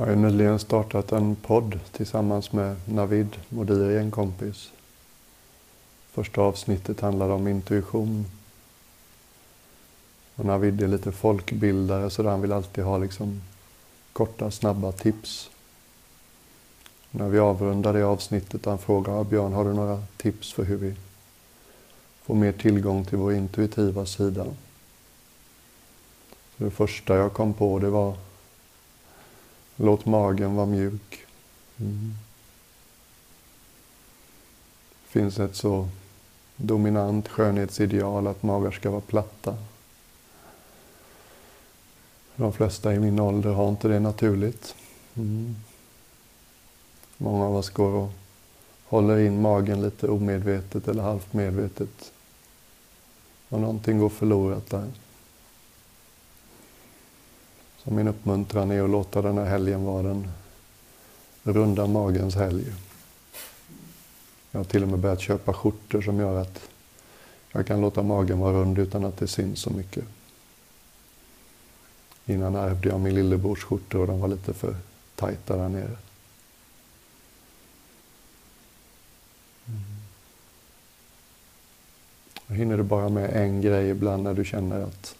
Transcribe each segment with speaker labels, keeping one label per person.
Speaker 1: Jag har nyligen startat en podd tillsammans med Navid Modiri, en kompis. Första avsnittet handlade om intuition. Och Navid är lite folkbildare så han vill alltid ha liksom korta, snabba tips. När vi avrundar det avsnittet han frågar Björn, har du några tips för hur vi får mer tillgång till vår intuitiva sida? Så det första jag kom på det var Låt magen vara mjuk. Mm. Det finns ett så dominant skönhetsideal att magar ska vara platta. De flesta i min ålder har inte det naturligt. Mm. Många av oss går och håller in magen lite omedvetet eller halvt medvetet. Och någonting går förlorat där. Så min uppmuntran är att låta den här helgen vara den runda magens helg. Jag har till och med börjat köpa skjortor som gör att jag kan låta magen vara rund utan att det syns så mycket. Innan ärvde jag min lillebrors skjortor och de var lite för tajta där nere. Mm. Hinner du bara med en grej ibland när du känner att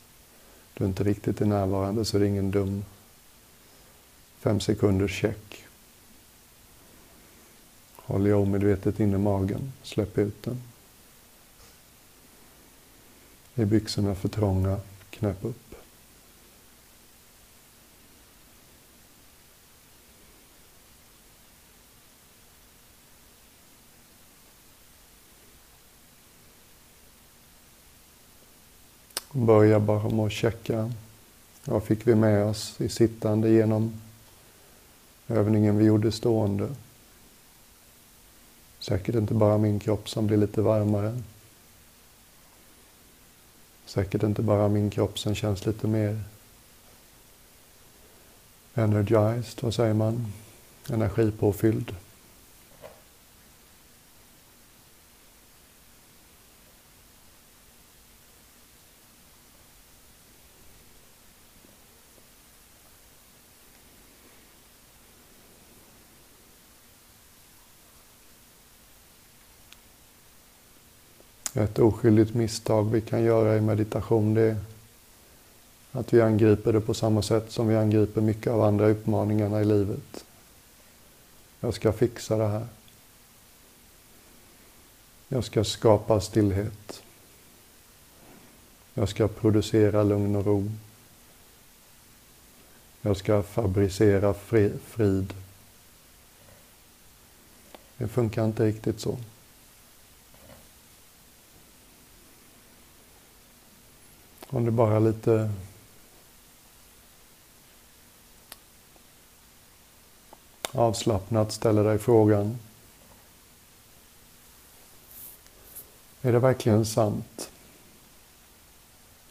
Speaker 1: du inte riktigt är närvarande så är det ingen dum fem sekunders check. Håll jag omedvetet inne magen, släpp ut den. Är byxorna för trånga, knäpp upp. Börja bara med att checka. Vad fick vi med oss i sittande genom övningen vi gjorde stående? Säkert inte bara min kropp som blir lite varmare. Säkert inte bara min kropp som känns lite mer energized, vad säger man? Energipåfylld. Ett oskyldigt misstag vi kan göra i meditation det är att vi angriper det på samma sätt som vi angriper mycket av andra utmaningarna i livet. Jag ska fixa det här. Jag ska skapa stillhet. Jag ska producera lugn och ro. Jag ska fabricera frid. Det funkar inte riktigt så. Om du bara lite avslappnat ställer dig frågan. Är det verkligen sant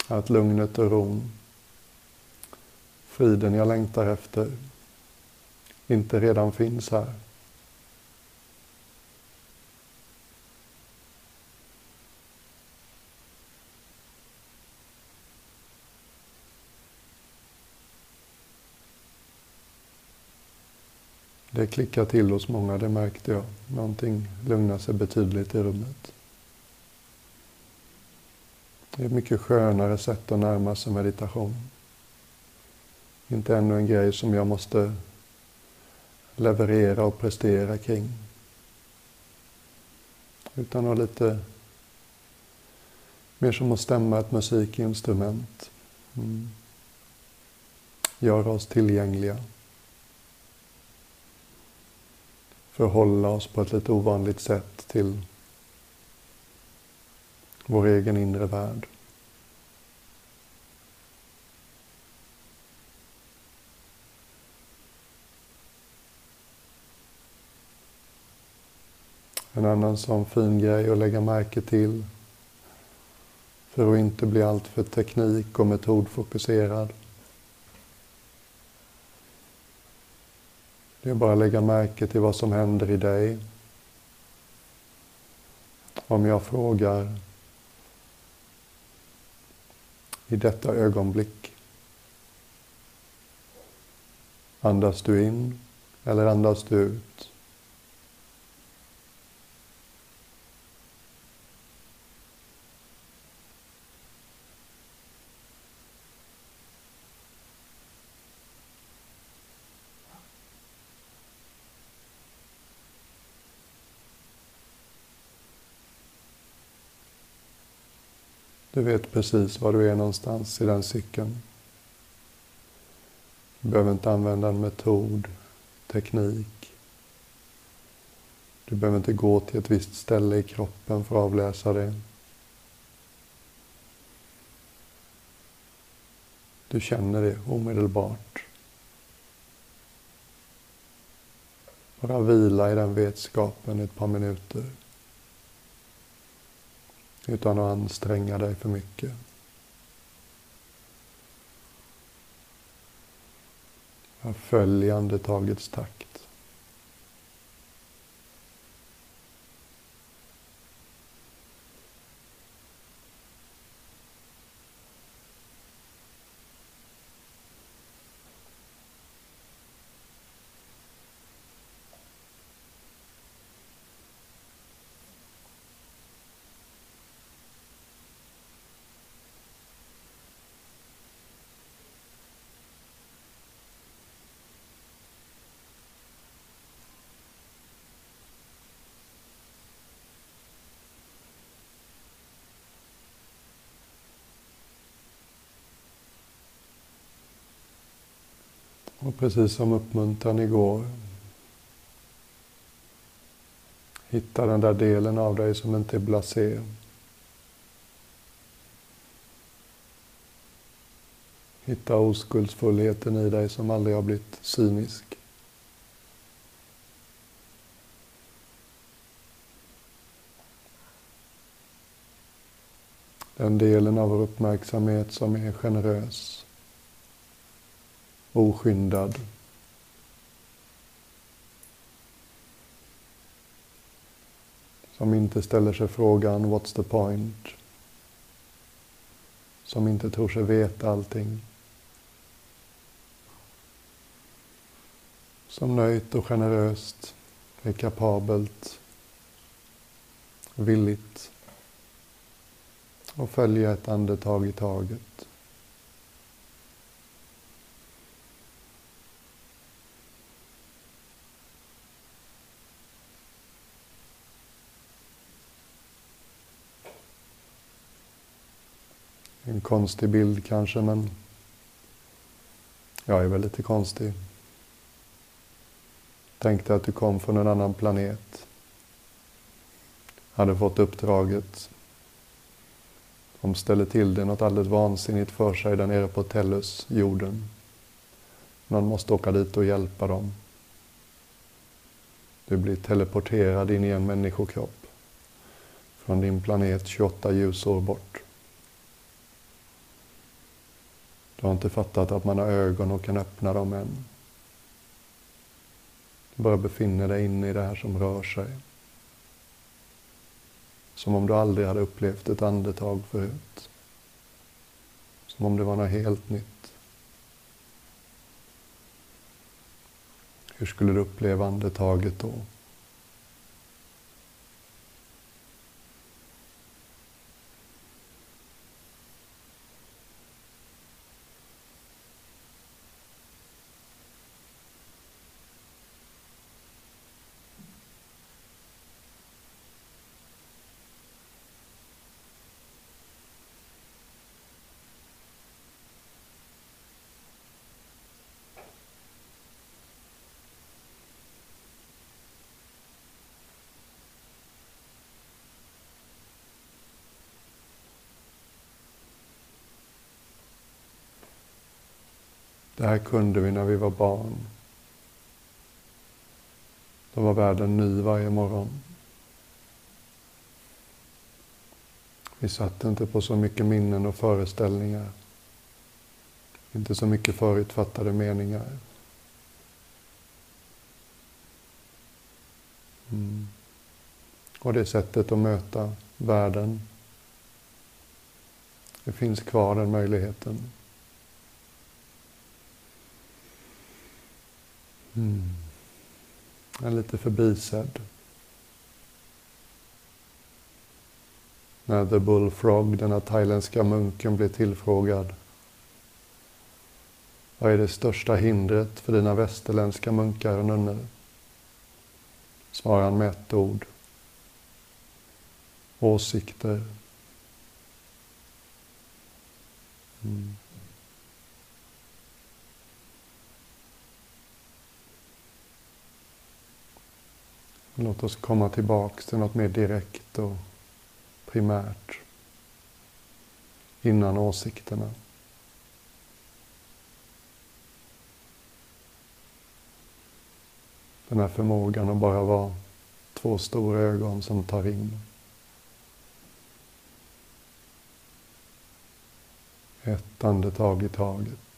Speaker 1: att lugnet och ron, friden jag längtar efter, inte redan finns här? Det klickar till hos många, det märkte jag. Någonting lugnar sig betydligt i rummet. Det är ett mycket skönare sätt att närma sig meditation. Inte ännu en grej som jag måste leverera och prestera kring. Utan att lite mer som att stämma ett musikinstrument. Mm. Göra oss tillgängliga förhålla oss på ett lite ovanligt sätt till vår egen inre värld. En annan sån fin grej att lägga märke till för att inte bli alltför teknik och metodfokuserad. Det är bara att lägga märke till vad som händer i dig. Om jag frågar i detta ögonblick. Andas du in eller andas du ut? Du vet precis var du är någonstans i den cykeln. Du behöver inte använda en metod, teknik. Du behöver inte gå till ett visst ställe i kroppen för att avläsa det. Du känner det omedelbart. Bara vila i den vetskapen ett par minuter utan att anstränga dig för mycket. Följ andetagets takt. Precis som uppmuntran igår, hitta den där delen av dig som inte är blasé. Hitta oskuldsfullheten i dig som aldrig har blivit cynisk. Den delen av vår uppmärksamhet som är generös oskyndad. Som inte ställer sig frågan What's the point? Som inte tror sig veta allting. Som nöjt och generöst är kapabelt, villigt och följa ett andetag i taget. En konstig bild kanske, men jag är väl lite konstig. Tänk dig att du kom från en annan planet. Hade fått uppdraget. De ställer till det något alldeles vansinnigt för sig där nere på Tellus, jorden. Någon måste åka dit och hjälpa dem. Du blir teleporterad in i en människokropp från din planet 28 ljusår bort. Du har inte fattat att man har ögon och kan öppna dem än. Du bara befinner dig inne i det här som rör sig. Som om du aldrig hade upplevt ett andetag förut. Som om det var något helt nytt. Hur skulle du uppleva andetaget då? Det här kunde vi när vi var barn. Då var världen ny varje morgon. Vi satt inte på så mycket minnen och föreställningar. Inte så mycket förutfattade meningar. Mm. Och det sättet att möta världen. Det finns kvar den möjligheten. Mm. är lite förbisedd. När The Bullfrog, den här thailändska munken, blir tillfrågad. Vad är det största hindret för dina västerländska munkar och nunnor? Svarar han med ett ord. Åsikter. Mm. Låt oss komma tillbaks till något mer direkt och primärt innan åsikterna. Den här förmågan att bara vara två stora ögon som tar in. Ett andetag i taget.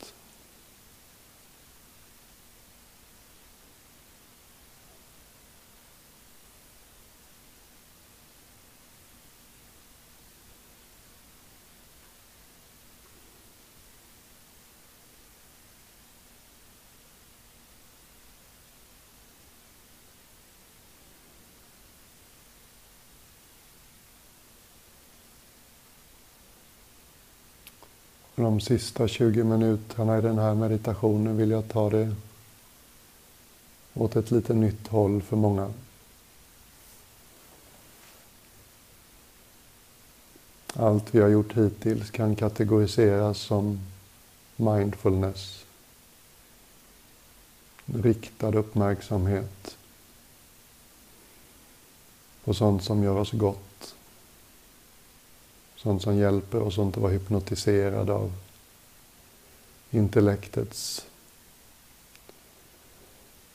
Speaker 1: De sista 20 minuterna i den här meditationen vill jag ta det åt ett lite nytt håll för många. Allt vi har gjort hittills kan kategoriseras som mindfulness. Riktad uppmärksamhet på sånt som gör oss gott. Sånt som hjälper oss att inte vara hypnotiserade av intellektets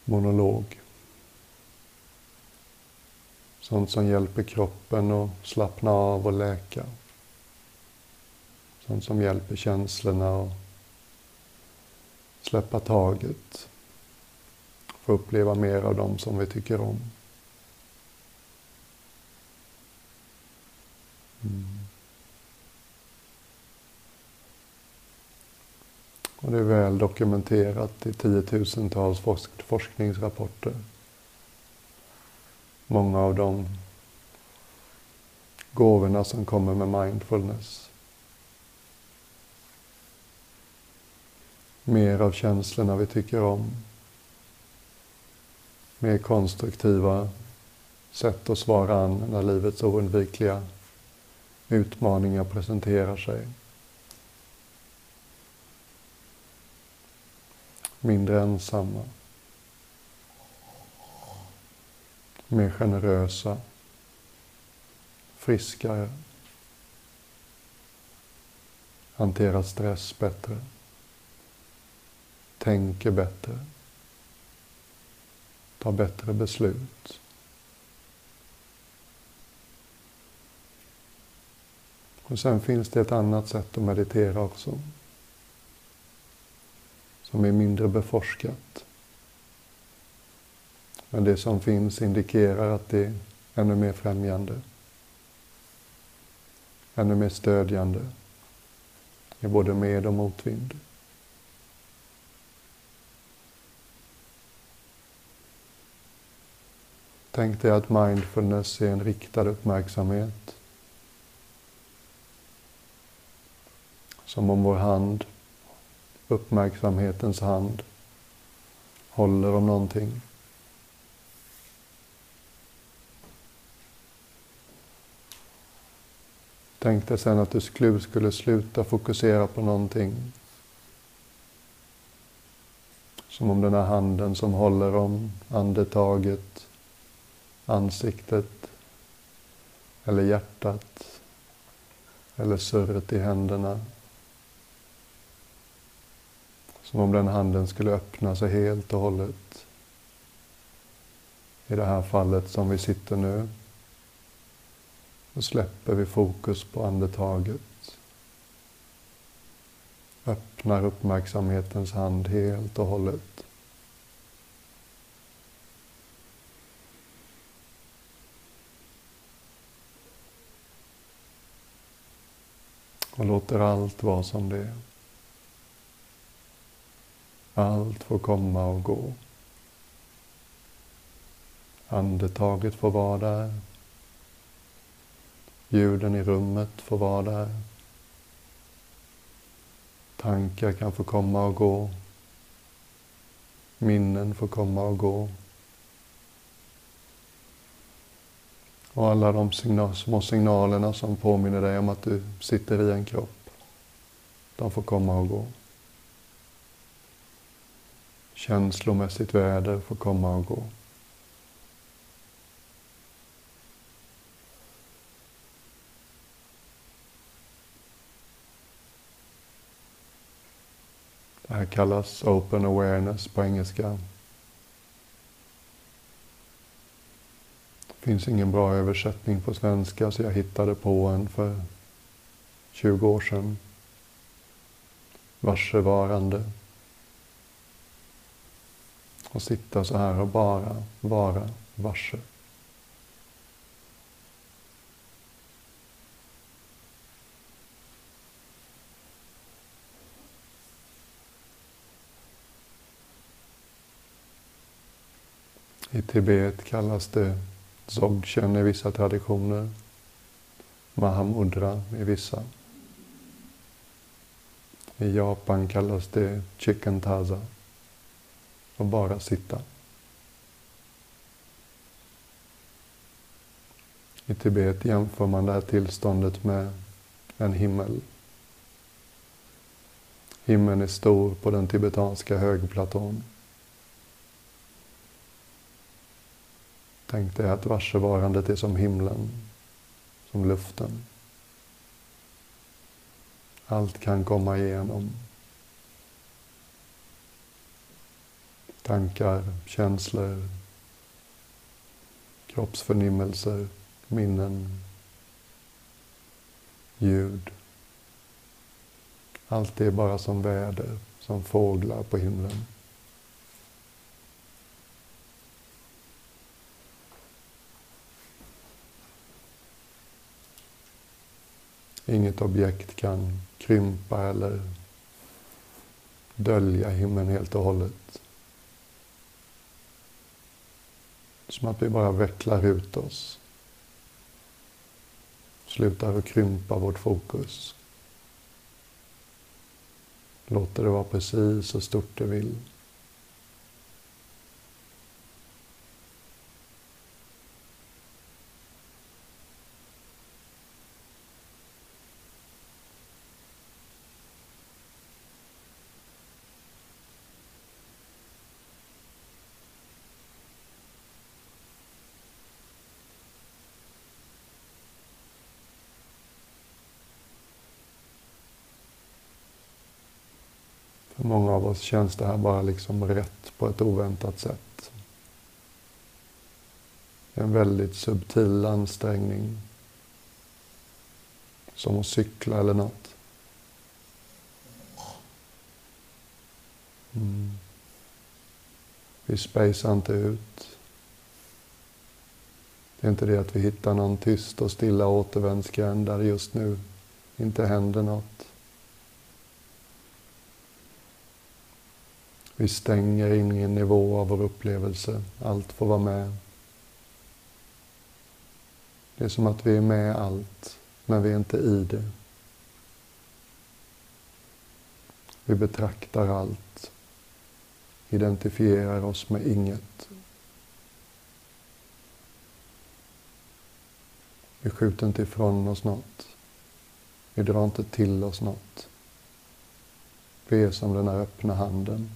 Speaker 1: monolog. Sånt som hjälper kroppen att slappna av och läka. Sånt som hjälper känslorna att släppa taget. Få uppleva mer av dem som vi tycker om. Mm. Och det är väl dokumenterat i tiotusentals forsk forskningsrapporter. Många av de gåvorna som kommer med mindfulness. Mer av känslorna vi tycker om. Mer konstruktiva sätt att svara an när livets oundvikliga utmaningar presenterar sig. Mindre ensamma, mer generösa, friskare, hanterar stress bättre, tänker bättre, tar bättre beslut. Och sen finns det ett annat sätt att meditera också som är mindre beforskat. Men det som finns indikerar att det är ännu mer främjande. Ännu mer stödjande i både med och motvind. Tänk dig att mindfulness är en riktad uppmärksamhet. Som om vår hand uppmärksamhetens hand håller om någonting. Tänk dig sen att du skulle sluta fokusera på någonting. Som om den här handen som håller om andetaget, ansiktet eller hjärtat eller surret i händerna som om den handen skulle öppna sig helt och hållet. I det här fallet som vi sitter nu. Då släpper vi fokus på andetaget. Öppnar uppmärksamhetens hand helt och hållet. Och låter allt vara som det är. Allt får komma och gå. Andetaget får vara där. Ljuden i rummet får vara där. Tankar kan få komma och gå. Minnen får komma och gå. Och alla de signal, små signalerna som påminner dig om att du sitter i en kropp, de får komma och gå. Känslomässigt väder får komma och gå. Det här kallas open awareness på engelska. Det finns ingen bra översättning på svenska så jag hittade på en för 20 år sedan. Varsevarande. Och sitta så här och bara vara varse. I Tibet kallas det Dzogchen i vissa traditioner, Mahamudra i vissa. I Japan kallas det Chikantaza, och bara sitta. I Tibet jämför man det här tillståndet med en himmel. Himlen är stor på den tibetanska högplatån. Tänk dig att varsevarandet är som himlen, som luften. Allt kan komma igenom. Tankar, känslor, kroppsförnimmelser, minnen, ljud. Allt är bara som väder, som fåglar på himlen. Inget objekt kan krympa eller dölja himlen helt och hållet. Som att vi bara vecklar ut oss. Slutar att krympa vårt fokus. Låter det vara precis så stort det vill. För känns det här bara liksom rätt på ett oväntat sätt. En väldigt subtil ansträngning. Som att cykla eller något. Mm. Vi spejsar inte ut. Det är inte det att vi hittar någon tyst och stilla återvändsgränd där det just nu inte händer något. Vi stänger in i en nivå av vår upplevelse. Allt får vara med. Det är som att vi är med allt, men vi är inte i det. Vi betraktar allt, identifierar oss med inget. Vi skjuter inte ifrån oss något. Vi drar inte till oss något. Vi är som den här öppna handen.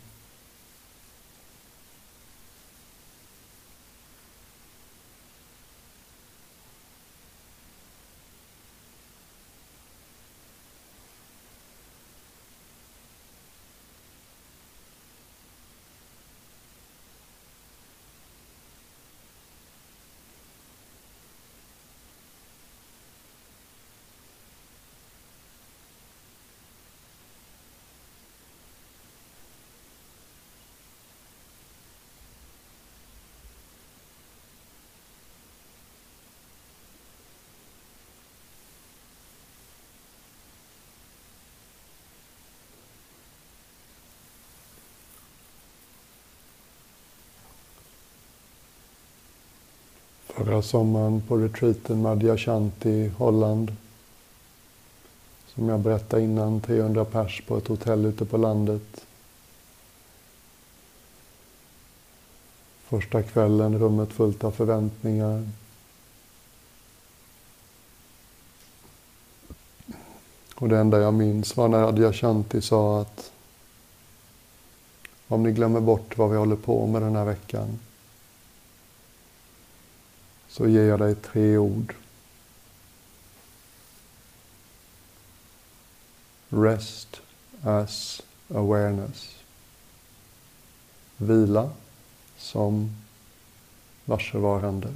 Speaker 1: Förra sommaren på retreaten med Adyashanti i Holland. Som jag berättade innan, 300 pers på ett hotell ute på landet. Första kvällen, rummet fullt av förväntningar. Och det enda jag minns var när Adyashanti sa att om ni glömmer bort vad vi håller på med den här veckan så ger jag dig tre ord. Rest as awareness. Vila som varsevarande.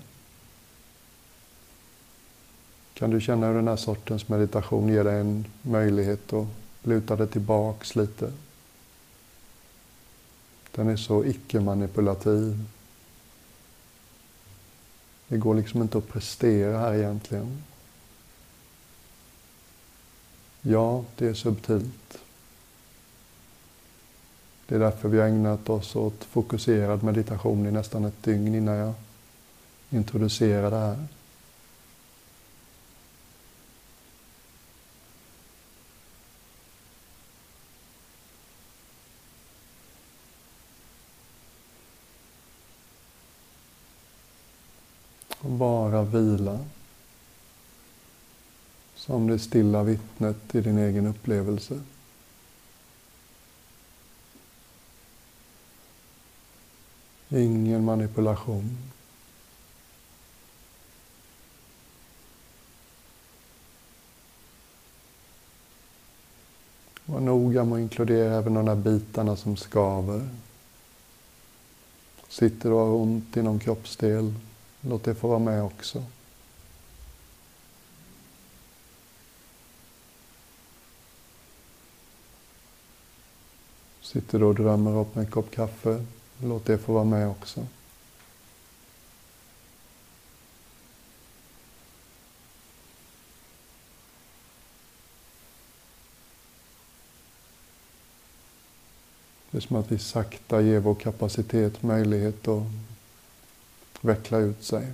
Speaker 1: Kan du känna hur den här sortens meditation ger dig en möjlighet att luta dig tillbaks lite? Den är så icke-manipulativ. Det går liksom inte att prestera här egentligen. Ja, det är subtilt. Det är därför vi har ägnat oss åt fokuserad meditation i nästan ett dygn innan jag introducerar det här. Och bara vila. Som det stilla vittnet i din egen upplevelse. Ingen manipulation. Var noga med att inkludera även de där bitarna som skaver. Sitter du och har ont i någon kroppsdel, låt det få vara med också. Sitter du och drömmer upp en kopp kaffe, Låt det få vara med också. Det är som att vi sakta ger vår kapacitet möjlighet att veckla ut sig.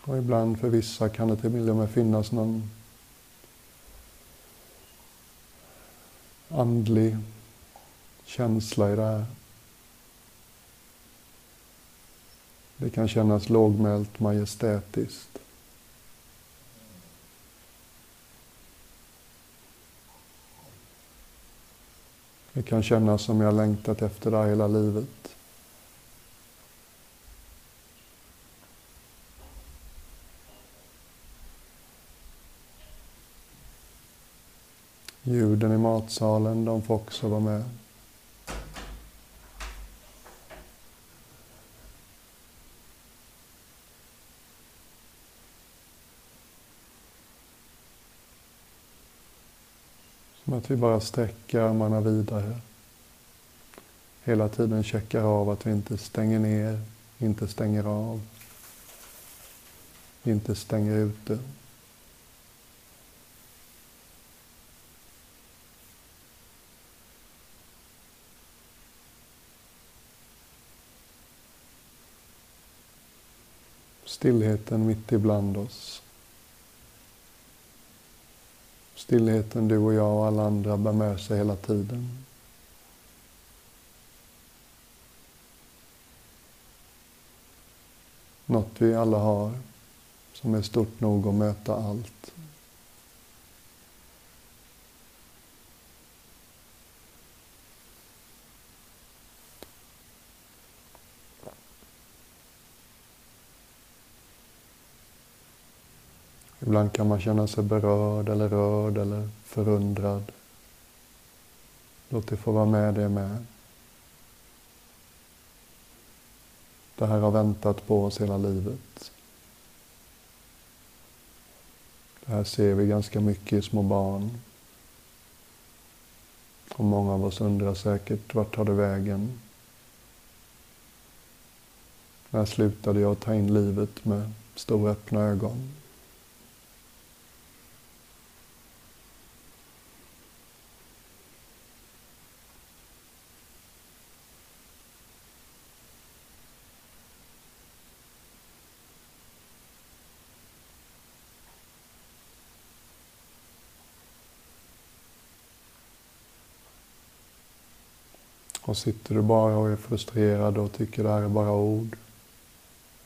Speaker 1: Och ibland för vissa kan det till och med finnas någon andlig känsla i det här. Det kan kännas lågmält, majestätiskt. Det kan kännas som jag längtat efter det hela livet. Ljuden i matsalen, de får också vara med. Att vi bara sträcker armarna vidare. Hela tiden checkar av att vi inte stänger ner, inte stänger av, inte stänger ute. Stillheten mitt ibland oss. Stillheten du och jag och alla andra bär med sig hela tiden. Något vi alla har som är stort nog att möta allt. Ibland kan man känna sig berörd eller rörd eller förundrad. Låt det få vara med det med. Det här har väntat på oss hela livet. Det här ser vi ganska mycket i små barn. Och många av oss undrar säkert, vart tar det vägen? När slutade jag ta in livet med stora öppna ögon? Och sitter du bara och är frustrerad och tycker det här är bara ord,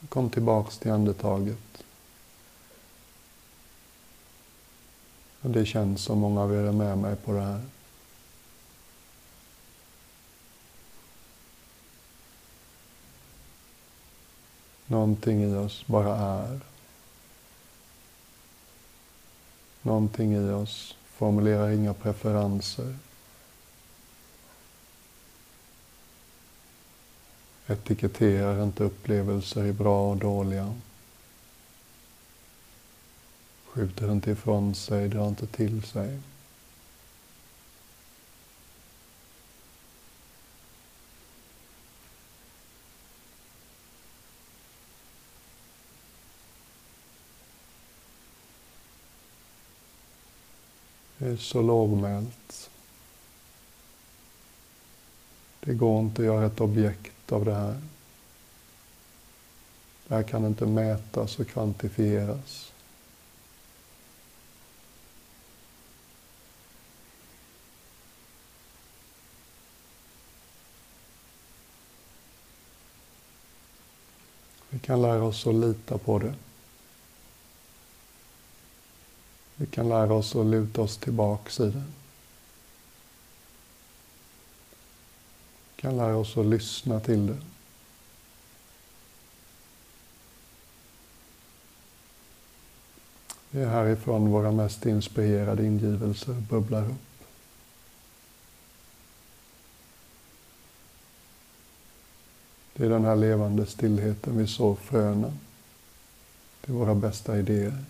Speaker 1: kom tillbaks till andetaget. Och det känns som många av er är med mig på det här. Någonting i oss bara är. Någonting i oss formulerar inga preferenser. Etiketterar inte upplevelser i bra och dåliga. Skjuter inte ifrån sig, drar inte till sig. Det är så lågmält. Det går inte att göra ett objekt av det här. Det här kan inte mätas och kvantifieras. Vi kan lära oss att lita på det. Vi kan lära oss att luta oss tillbaks i det. Kan lära oss att lyssna till det. Det är härifrån våra mest inspirerade ingivelser bubblar upp. Det är den här levande stillheten vi sår fröna till våra bästa idéer.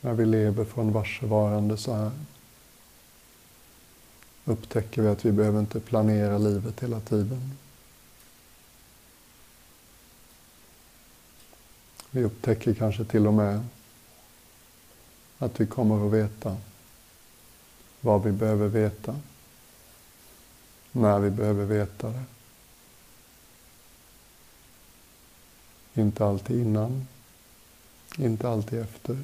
Speaker 1: När vi lever från varsevarande så här upptäcker vi att vi behöver inte planera livet hela tiden. Vi upptäcker kanske till och med att vi kommer att veta vad vi behöver veta, när vi behöver veta det. Inte alltid innan, inte alltid efter.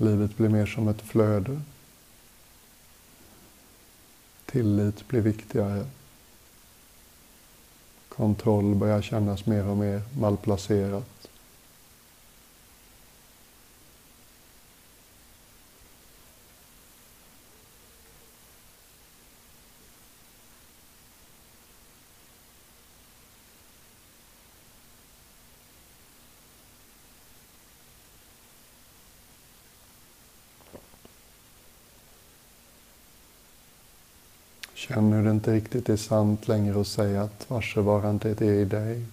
Speaker 1: Livet blir mer som ett flöde. Tillit blir viktigare. Kontroll börjar kännas mer och mer malplacerat. Känn hur det inte riktigt är sant längre att säga att varsevarandet är i dig.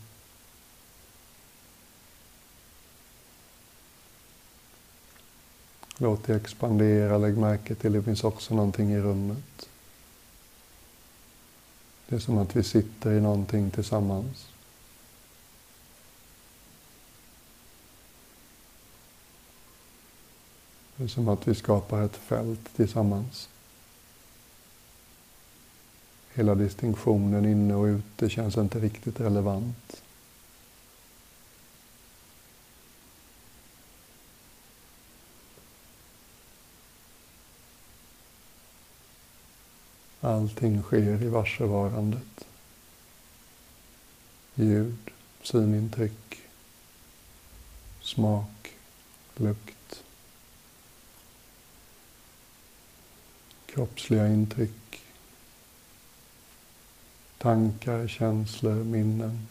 Speaker 1: Låt det expandera, lägg märke till det finns också någonting i rummet. Det är som att vi sitter i någonting tillsammans. Det är som att vi skapar ett fält tillsammans. Hela distinktionen inne och ute känns inte riktigt relevant. Allting sker i varsevarandet. Ljud, synintryck, smak, lukt, kroppsliga intryck tankar, känslor, minnen.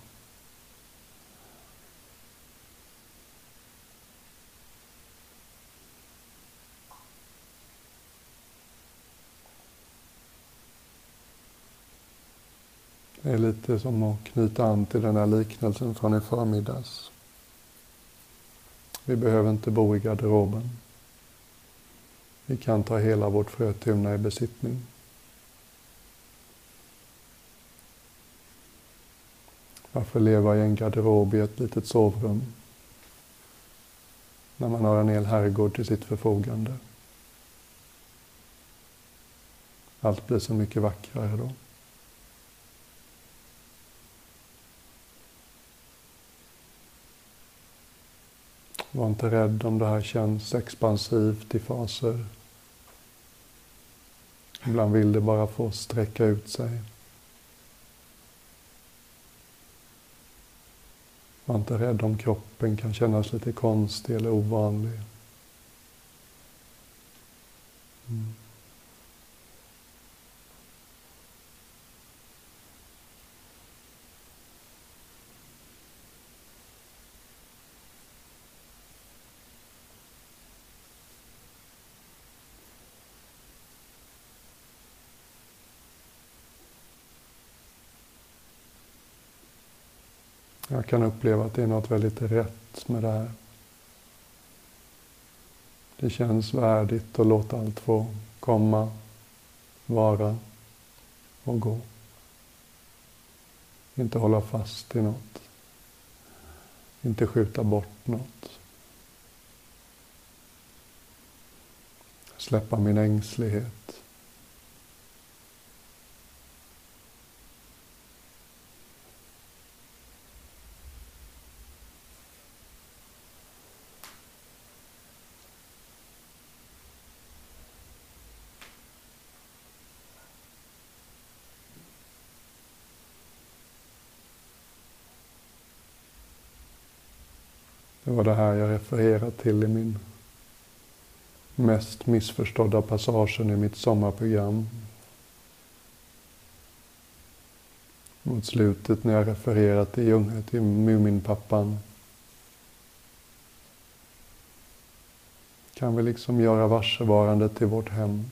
Speaker 1: Det är lite som att knyta an till den här liknelsen från i förmiddags. Vi behöver inte bo i garderoben. Vi kan ta hela vårt frötuna i besittning. Varför leva i en garderob i ett litet sovrum? När man har en hel herrgård till sitt förfogande. Allt blir så mycket vackrare då. Var inte rädd om det här känns expansivt i faser. Ibland vill det bara få sträcka ut sig. Var inte rädd om kroppen kan kännas lite konstig eller ovanlig. Mm. Jag kan uppleva att det är något väldigt rätt med det här. Det känns värdigt att låta allt få komma, vara och gå. Inte hålla fast i något. Inte skjuta bort något. Släppa min ängslighet. Det var det här jag refererade till i min mest missförstådda passagen i mitt sommarprogram. Mot slutet när jag refererar till, Ljunge, till Muminpappan. Kan vi liksom göra varsevarande till vårt hem.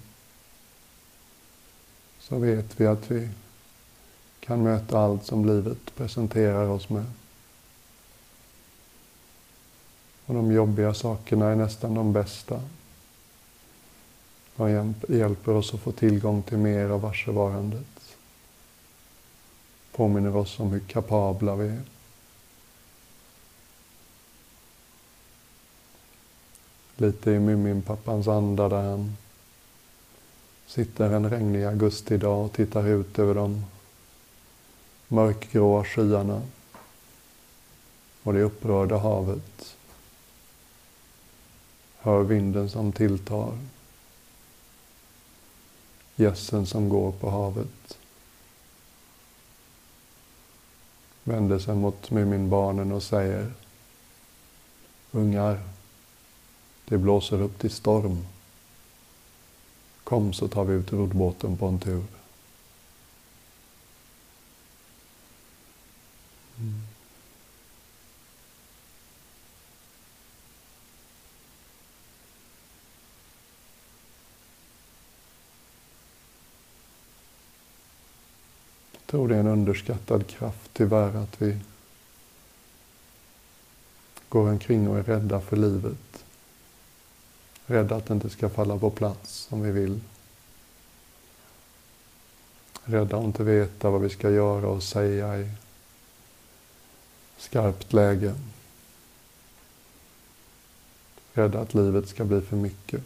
Speaker 1: Så vet vi att vi kan möta allt som livet presenterar oss med. Och de jobbiga sakerna är nästan de bästa. De hjälper oss att få tillgång till mer av varsevarandet. Påminner oss om hur kapabla vi är. Lite i Muminpappans anda där han sitter en regnig augustidag och tittar ut över de mörkgråa skyarna och det upprörda havet Hör vinden som tilltar. Gässen som går på havet. Vänder sig mot Muminbarnen och säger Ungar, det blåser upp till storm. Kom så tar vi ut roddbåten på en tur. Tror det är en underskattad kraft tyvärr att vi går omkring och är rädda för livet. Rädda att det inte ska falla på plats som vi vill. Rädda att inte veta vad vi ska göra och säga i skarpt läge. Rädda att livet ska bli för mycket.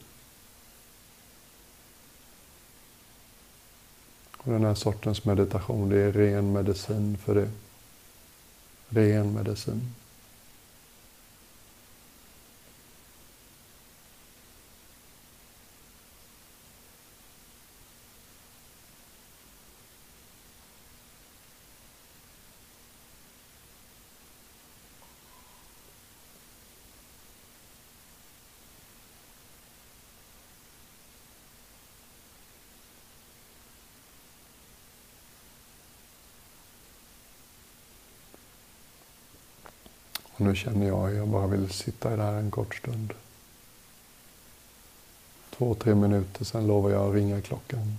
Speaker 1: Och den här sortens meditation, det är ren medicin för det. Ren medicin. Nu känner jag jag bara vill sitta i det här en kort stund. Två, tre minuter, sen lovar jag att ringa klockan.